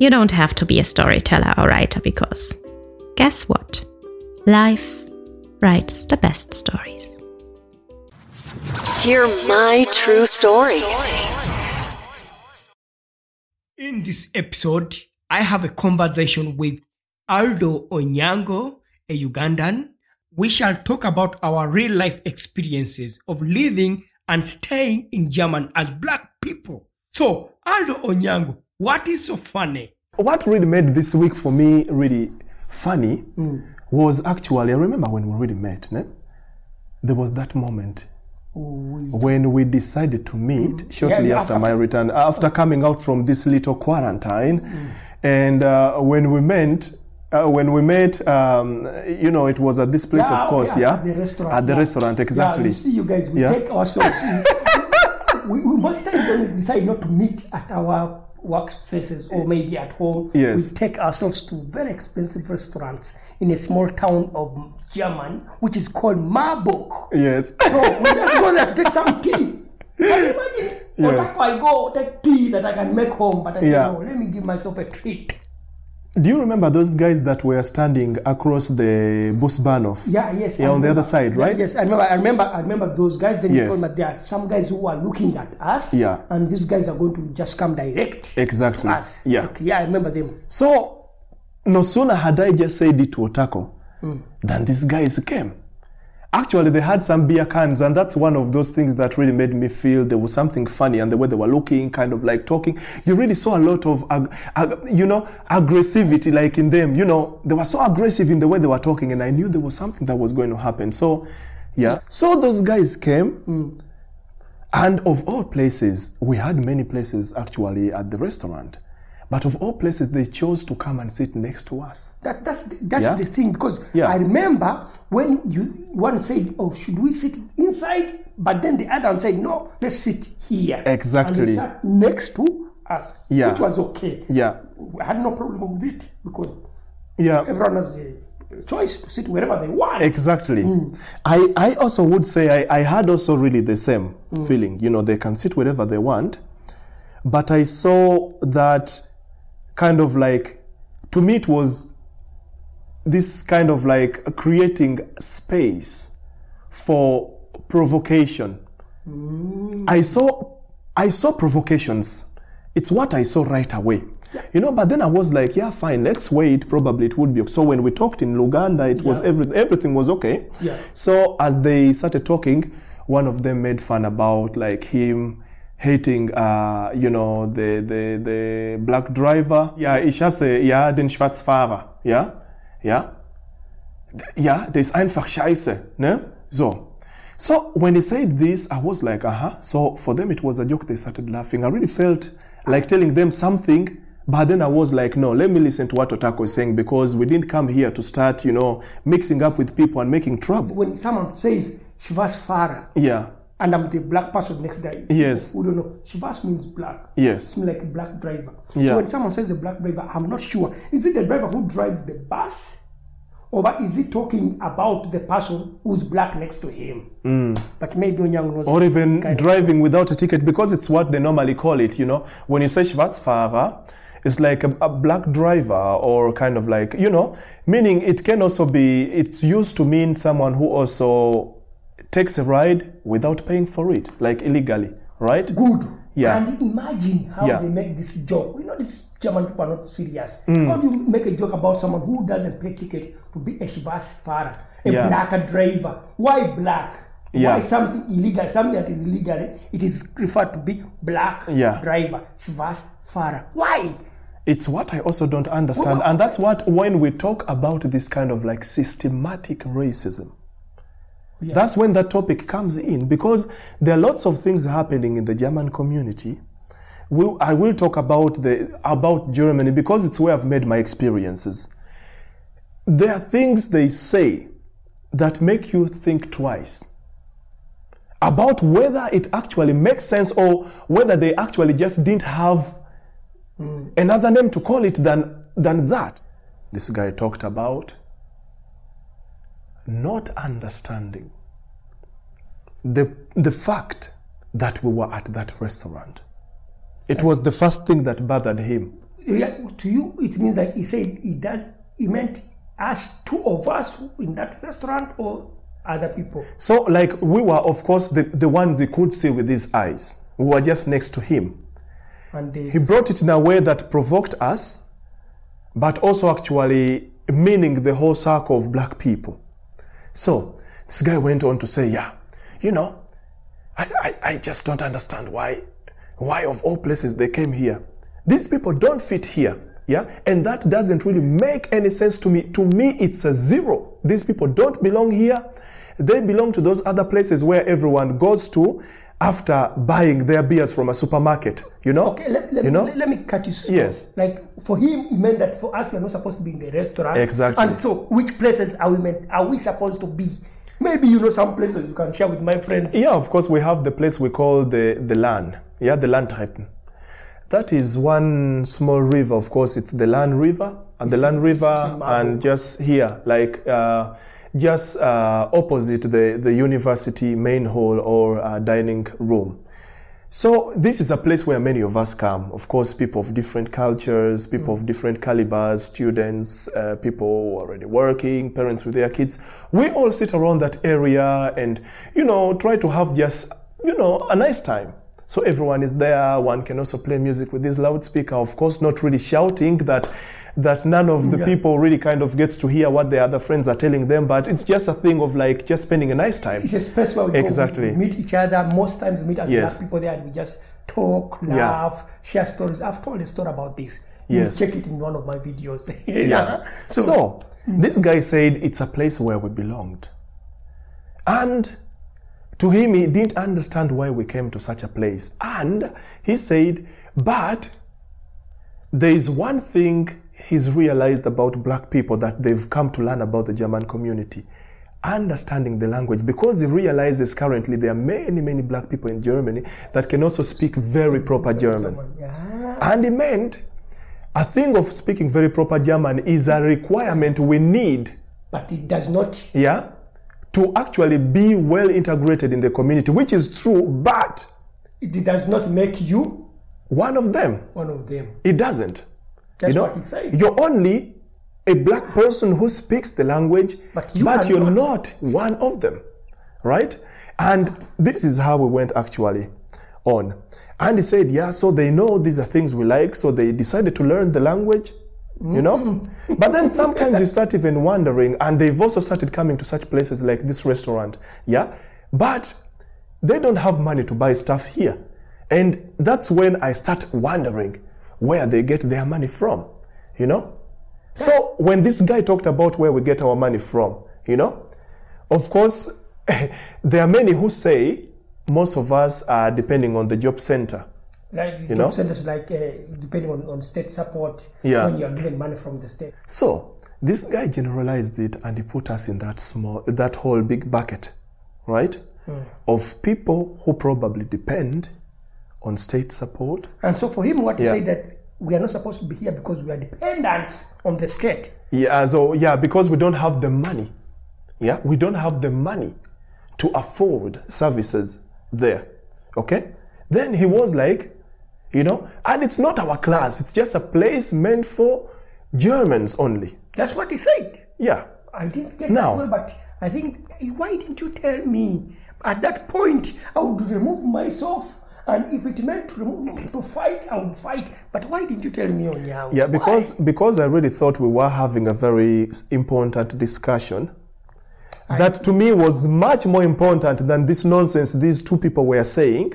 You don't have to be a storyteller or writer because guess what? Life writes the best stories. Hear my true story. In this episode, I have a conversation with Aldo Onyango, a Ugandan. We shall talk about our real life experiences of living and staying in Germany as black people. So, Aldo Onyango, what is so funny? What really made this week for me really funny was actually, I remember when we really met, ne? there was that moment when we decided to meet shortly yeah, after, after- my return, after coming out from this little quarantine. And uh, when we met, uh, when we met, um, you know, it was at this place, of course, yeah? At the restaurant. At the yeah. restaurant, exactly. Yeah, you see, you guys, we Yeah. take ourselves we, we most times decide not to meet at our workplaces or maybe at home, Yes. we take ourselves to very expensive restaurants in a small town of German, which is called Marburg. Yes. So we just go there to take some tea. Can you imagine? What Yes. if I go take tea that I can make home, but I say, no, let me give myself a treat. Do you remember those guys that were standing across the Busbanov? Yeah, yes. Yeah, I on the other side, Yeah. Yes, I remember. I remember. I remember those guys. Then you told me there are some guys who are looking at us. Yeah. And these guys are going to just come direct Exactly. to us. Yeah. Like, yeah, I remember them. So, no sooner had I just said it to Otako than these guys came. Actually, they had some beer cans, and that's one of those things that really made me feel there was something funny. And the way they were looking, kind of like talking, you really saw a lot of, ag- ag- you know, aggressivity, like in them. You know, they were so aggressive in the way they were talking, and I knew there was something that was going to happen. So, yeah. So those guys came, mm, and of all places, we had many places actually at the restaurant. But of all places, they chose to come and sit next to us. That, that's the, that's Yeah. the thing because Yeah. I remember when you one said, "Oh, should we sit inside?" But then the other one said, "No, let's sit here." Exactly. And they sat next to us, Yeah. which was okay. Yeah. We had no problem with it because Yeah. everyone has a choice to sit wherever they want. Exactly. Mm. I, I also would say I, I had also really the same mm. feeling. You know, they can sit wherever they want. But I saw that kind of like, to me, it was this kind of like creating space for provocation. Mm. I saw I saw provocations. It's what I saw right away. You know, but then I was like, yeah, fine, let's wait. Probably it would be okay. So when we talked in Luganda, it was every, everything was okay. Yeah. So as they started talking, one of them made fun about like him hating, uh, you know, the the the black driver. Yeah, ich hasse ja den Schwarzfahrer. Ja, ja. Ja, der ist einfach scheiße, ne? So. So when he said this, I was like, uh-huh. So for them it was a joke. They started laughing. I really felt like telling them something, but then I was like, no, let me listen to what Otako is saying because we didn't come here to start, you know, mixing up with people and making trouble. when someone says Fahrer Yeah. And I'm the black person next there, Yes. who don't know, Schwarz means black. Yes. It's like black driver. Yeah. So when someone says the black driver, I'm not sure. Is it the driver who drives the bus? Or is he talking about the person who's black next to him? But maybe Onyango knows. Mm. Or even kind of- driving without a ticket because it's what they normally call it, you know. When you say Schwarzfahrer, it's like a, a black driver or kind of like, you know, meaning it can also be, it's used to mean someone who also takes a ride without paying for it, like illegally, right? Good. Yeah. And imagine how Yeah. they make this joke. We know, these German people are not serious. Mm. How do you make a joke about someone who doesn't pay ticket to be a Schwarz Schwarzfahrer, a Yeah. black driver? Why black? Yeah. Why something illegal, something that is illegal, it is referred to be black Yeah. driver, Schwarzfahrer. Why? It's what I also don't understand. And that's what, when we talk about this kind of like systematic racism, that's when that topic comes in because there are lots of things happening in the German community. We'll, I will talk about the about Germany because it's where I've made my experiences. There are things they say that make you think twice about whether it actually makes sense or whether they actually just didn't have mm. another name to call it than, than that. This guy talked about not understanding the, the fact that we were at that restaurant. It was the first thing that bothered him. Yeah, to you, it means that he said he does. He meant us, two of us in that restaurant, or other people. So, like, we were, of course, the, the ones he could see with his eyes. We were just next to him. And they, He brought it in a way that provoked us, but also actually meaning the whole circle of black people. So this guy went on to say, Yeah, you know, I, I, I just don't understand why, why of all places they came here. These people don't fit here. Yeah, and that doesn't really make any sense to me. To me, it's a zero. These people don't belong here. They belong to those other places where everyone goes to after buying their beers from a supermarket. You know, okay, let, let, you me, know, let, let me cut you short. Yes. Like for him, he meant that for us, we are not supposed to be in the restaurant. Exactly. And so, which places are we meant? Are we supposed to be? Maybe you know some places you can share with my friends. Yeah, of course, we have the place we call the, the Lahn. Yeah, the Lahntreppen. That is one small river, of course, it's the Lahn River. And the Lahn River, and just here, like uh, just uh, opposite the, the university main hall or uh, dining room. So this is a place where many of us come. Of course, people of different cultures, people of different calibers, students, uh, people already working, parents with their kids. We all sit around that area and, you know, try to have just, you know, a nice time. So everyone is there. One can also play music with this loudspeaker. Of course, not really shouting that that none of the Yeah. people really kind of gets to hear what their other friends are telling them. But it's just a thing of like just spending a nice time. It's a space where we Exactly. meet each other. Most times we meet other Yes. people there and we just talk, Yeah. laugh, share stories. I've told a story about this. You Yes. check it in one of my videos. Yeah. So, this guy said it's a place where we belonged. And to him, he didn't understand why we came to such a place. And he said, but there is one thing he's realized about black people that they've come to learn about the German community understanding the language because he realizes currently there are many, many black people in Germany that can also speak very proper German. And he meant a thing of speaking very proper German is a requirement we need, but it does not. yeah, to actually be well integrated in the community, which is true, but It does not make you one of them. one of them. It doesn't. That's you know, what he said. You're only a black person who speaks the language, But you are you're not. not one of them, right? And this is how we went actually on. And he said, yeah, so they know these are things we like, so they decided to learn the language, you know? Mm-hmm. but then sometimes you start even wondering, and they've also started coming to such places like this restaurant, yeah? But they don't have money to buy stuff here. And that's when I start wondering where they get their money from, you know? So when this guy talked about where we get our money from, you know, of course, there are many who say most of us are depending on the job center. Like You job know? centers, like uh, depending on, on state support, Yeah. when you are given money from the state. So this guy generalized it and he put us in that small, that whole big bucket, right? Of people who probably depend on state support. And so for him, what he Yeah. said that we are not supposed to be here because we are dependent on the state. Yeah, so yeah, because we don't have the money. Yeah, we don't have the money to afford services there. Okay? Then he was like, you know, and it's not our class, it's just a place meant for Germans only. That's what he said. Yeah. I didn't get Now- that well, but I think why didn't you tell me at that point? I would remove myself And if it meant to remove me to fight, I would fight. But why didn't you tell me Onyango? Yeah, because Why? because I really thought we were having a very important discussion. That to me was much more important than this nonsense these two people were saying.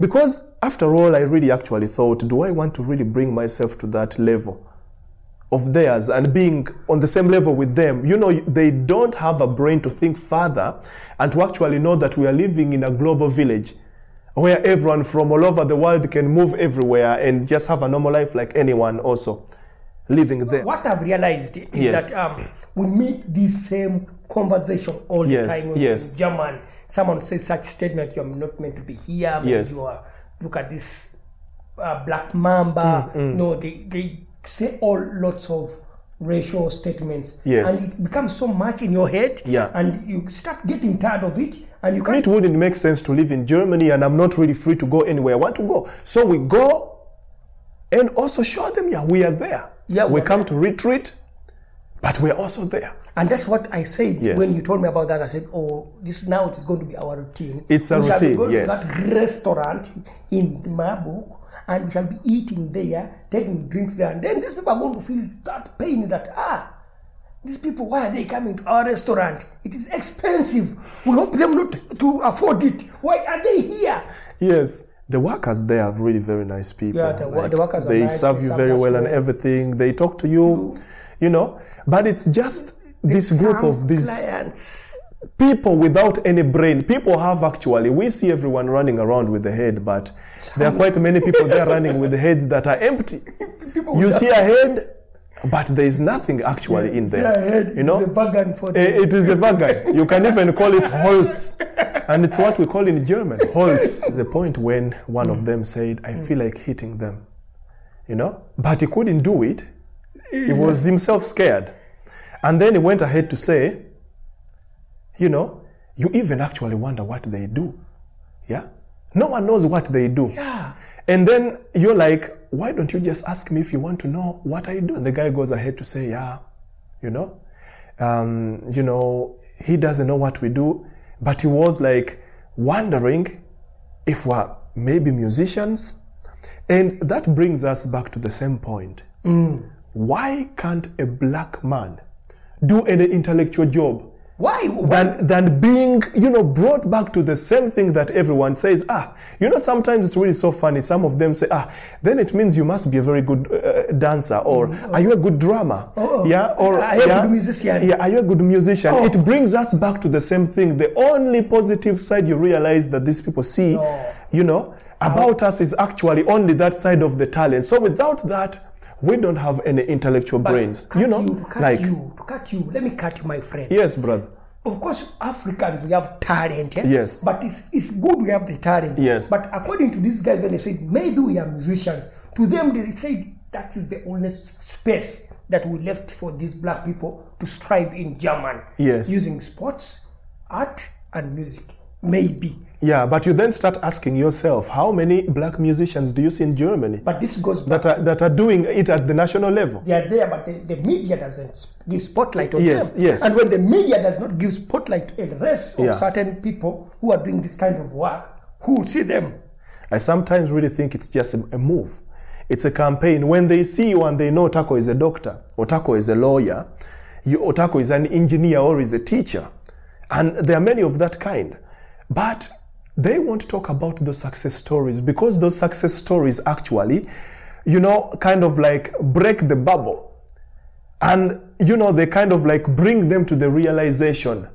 Because after all, I really actually thought, do I want to really bring myself to that level of theirs and being on the same level with them? You know, they don't have a brain to think further and to actually know that we are living in a global village where everyone from all over the world can move everywhere and just have a normal life like anyone also living there. What I've realized is Yes. that um, we meet this same conversation all Yes, the time. When yes. In German, someone says such statement, you're not meant to be here. Yes. You are, look at this uh, black mamba. Mm, No, they, they say all lots of racial statements. Yes. And it becomes so much in your head. Yeah. And you start getting tired of it. And you can't. It wouldn't make sense to live in Germany and I'm not really free to go anywhere I want to go. So we go and also show them, yeah, we are there. Yeah, we come to retreat, but we're also there. And that's what I said Yes. when you told me about that. I said, "Oh, this now it is going to be our routine. It's a we routine, yes. To that restaurant in Marburg, and we shall be eating there, taking drinks there, and then these people are going to feel that pain that ah, these people why are they coming to our restaurant? It is expensive. We hope them not to afford it. Why are they here? Yes. The workers there are really very nice people. Yeah, the wo- the workers They nice, serve they you serve very us well and everything. They talk to you, you know. But it's just this group of these clients. People without any brain. People have actually, we see everyone running around with the head, but there are quite many people there running with heads that are empty. People You see a head, but there is nothing actually in See there. a head, you know, it's a bargain for Eh, them. it is a wagon. You can even call it Holz. And it's what we call in German Holz. Is the point when one of them said, I feel like hitting them. You know? But he couldn't do it. He was himself scared. And then he went ahead to say, you know, you even actually wonder what they do. Yeah? No one knows what they do. Yeah. And then you're like, why don't you just ask me if you want to know what I do? And the guy goes ahead to say, yeah, you know, um, you know, he doesn't know what we do, but he was like wondering if we're maybe musicians. And that brings us back to the same point. Why can't a black man do any intellectual job Why? Why? than than being you know brought back to the same thing that everyone says ah you know sometimes it's really so funny some of them say ah then it means you must be a very good uh, dancer or are you a good drummer Oh. yeah or Are you a good musician? yeah are you a good musician Oh. it brings us back to the same thing the only positive side you realize that these people see No. you know about us is actually only that side of the talent so without that we don't have any intellectual But brains you know to cut like you, cut you. Let me cut you, my friend. yes brother Of course, Africans we have talent. eh? Yes. But it's, it's good we have the talent. Yes. But according to these guys, when they said maybe we are musicians, to them they said that is the only space that we left for these black people to strive in German. Yes. Using sports, art, and music. Maybe. Yeah, but you then start asking yourself, how many black musicians do you see in Germany But this goes back. that are, that are doing it at the national level? They are there, but the, the media doesn't give spotlight on Yes, them. yes. And when the media does not give spotlight to the rest of Yeah. certain people who are doing this kind of work, who will see them? I sometimes really think it's just a, a move. It's a campaign. When they see you and they know Otako is a doctor, Otako is a lawyer, you, Otako is an engineer or is a teacher, and there are many of that kind. But they won't talk about those success stories because those success stories actually, you know, kind of like break the bubble. And, you know, they kind of like bring them to the realization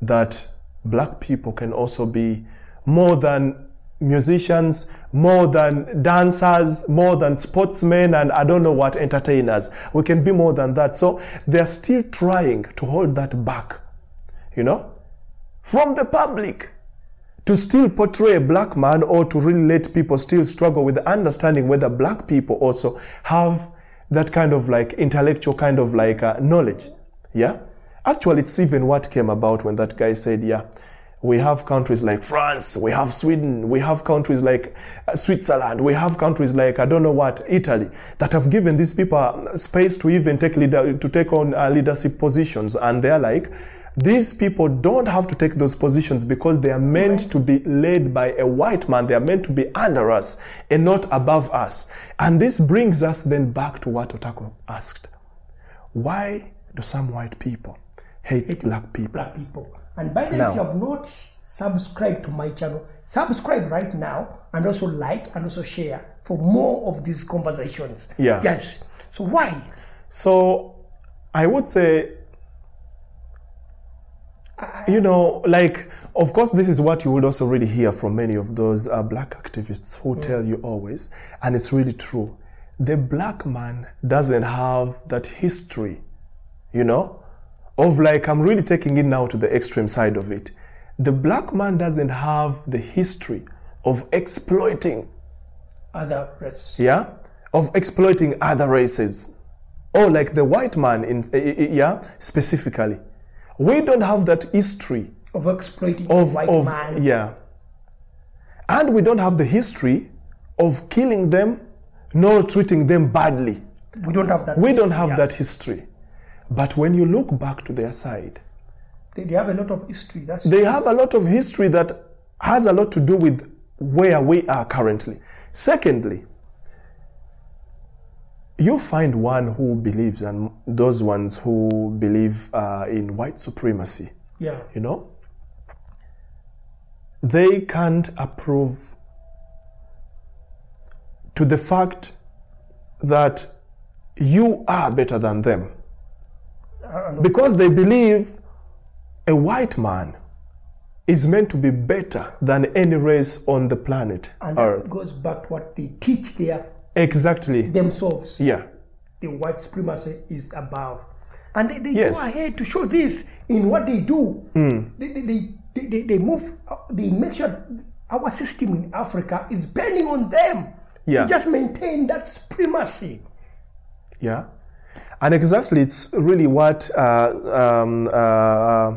that black people can also be more than musicians, more than dancers, more than sportsmen, and I don't know what entertainers. We can be more than that. So they're still trying to hold that back, you know, from the public to still portray a black man or to really let people still struggle with understanding whether black people also have that kind of like intellectual kind of like uh, knowledge. Yeah? Actually, it's even what came about when that guy said, yeah, we have countries like France, we have Sweden, we have countries like uh, Switzerland, we have countries like I don't know what Italy that have given these people uh, space to even take leader to take on uh, leadership positions, and they're like these people don't have to take those positions because they are meant to be led by a white man. They are meant to be under us and not above us. And this brings us then back to what Otako asked. Why do some white people hate, black people? black people. And by the way, if you have not subscribed to my channel, subscribe right now and also like and also share for more of these conversations. Yeah. Yes. So why? So I would say, you know, like, of course, this is what you would also really hear from many of those uh, black activists who tell you always, and it's really true. The black man doesn't have that history, you know, of like, I'm really taking it now to the extreme side of it. The black man doesn't have the history of exploiting Other races. yeah of exploiting other races or like the white man in yeah specifically we don't have that history Of exploiting of, white of man. yeah and we don't have the history of killing them nor treating them badly We don't have that. we don't have Yeah. that history but when you look back to their side They, they have a lot of history. That's they have a lot of history that has a lot to do with where we are currently. Secondly, you find one who believes, and those ones who believe uh, in white supremacy, yeah. you know, they can't approve to the fact that you are better than them because they believe a white man is meant to be better than any race on the planet And Earth. that goes back to what they teach their Exactly. themselves. Yeah. The white supremacy is above. And they, they Yes. go ahead to show this in what they do. Hmm. They, they, they, they, they, move, uh, they make sure our system in Africa is bending on them Yeah. to just maintain that supremacy. Yeah. And exactly, it's really what uh, um, uh,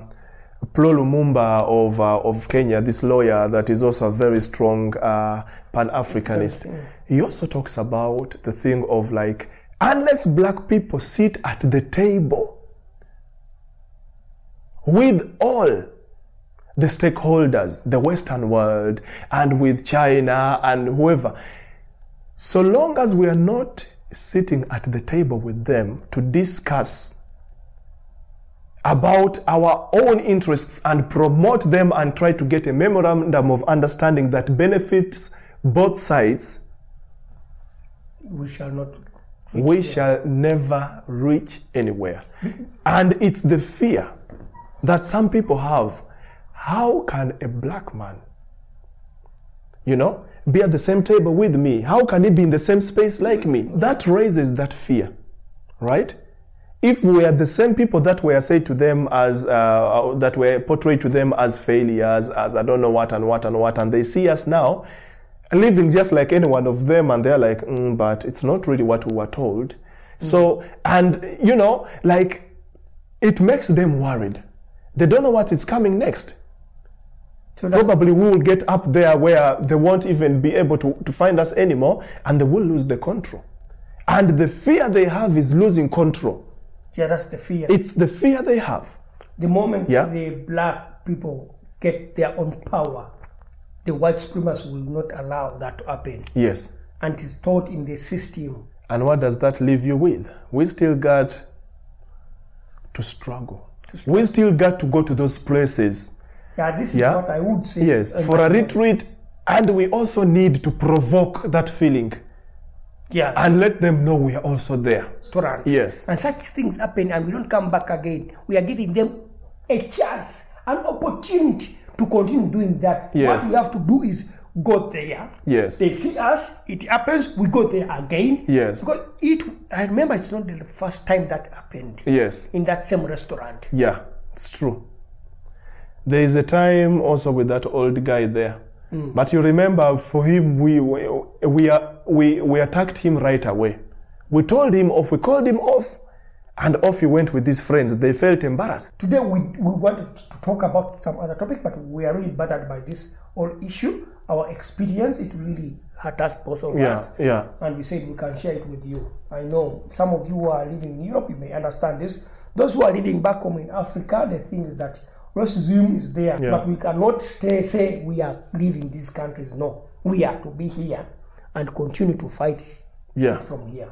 PLO Lumumba of, uh, of Kenya, this lawyer that is also a very strong uh, Pan Africanist, he also talks about the thing of like, unless black people sit at the table with all the stakeholders, the Western world, and with China and whoever, so long as we are not sitting at the table with them to discuss about our own interests and promote them and try to get a memorandum of understanding that benefits both sides, We shall not. we shall never reach anywhere. And it's the fear that some people have. How can a black man, you know, be at the same table with me? How can he be in the same space like me? That raises that fear, right? If we are the same people that were said to them as, uh, that were portrayed to them as failures, as I don't know what and what and what, and they see us now living just like any one of them, and they're like, mm, but it's not really what we were told. So, and you know, like, it makes them worried. They don't know what is coming next. So Probably we will get up there where they won't even be able to, to find us anymore and they will lose the control. And the fear they have is losing control. Yeah, that's the fear. It's the fear they have. the moment Yeah. the black people get their own power, the white supremacists will not allow that to happen. Yes. And it's taught in the system. And what does that leave you with? We still got to struggle. We still got to go to those places. Yeah, this is Yeah. what I would say. Yes, for a retreat. And we also need to provoke that feeling Yeah, and let them know we are also there. restaurant. Yes. And such things happen and we don't come back again. We are giving them a chance, an opportunity to continue doing that. Yes. What we have to do is go there. Yes. They see us, it happens, we go there again. Yes. Because it I remember it's not the first time that happened Yes. in that same restaurant. Yeah, it's true. There is a time also with that old guy there. Mm. But you remember, for him, we, we, we, are, we, we attacked him right away. We told him off, we called him off, and off he went with his friends. They felt embarrassed. Today we, we wanted to talk about some other topic, but we are really bothered by this whole issue. Our experience, it really hurt us, both of Yeah, us. yeah. And we said we can share it with you. I know some of you who are living in Europe, you may understand this. Those who are living back home in Africa, the thing is that racism is there, Yeah. but we cannot stay, say we are leaving these countries. No, we are to be here and continue to fight Yeah. from here.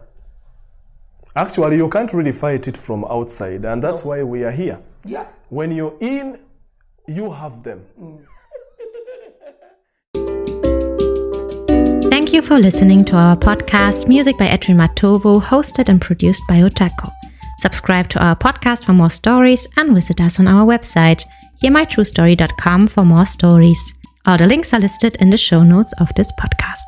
Actually, you can't really fight it from outside, and that's why we are here. Yeah. When you're in, you have them. Mm. Thank you for listening to our podcast, Music by Edwin Matovo, hosted and produced by Otako. Subscribe to our podcast for more stories and visit us on our website, hearmytruestory.com for more stories. All the links are listed in the show notes of this podcast.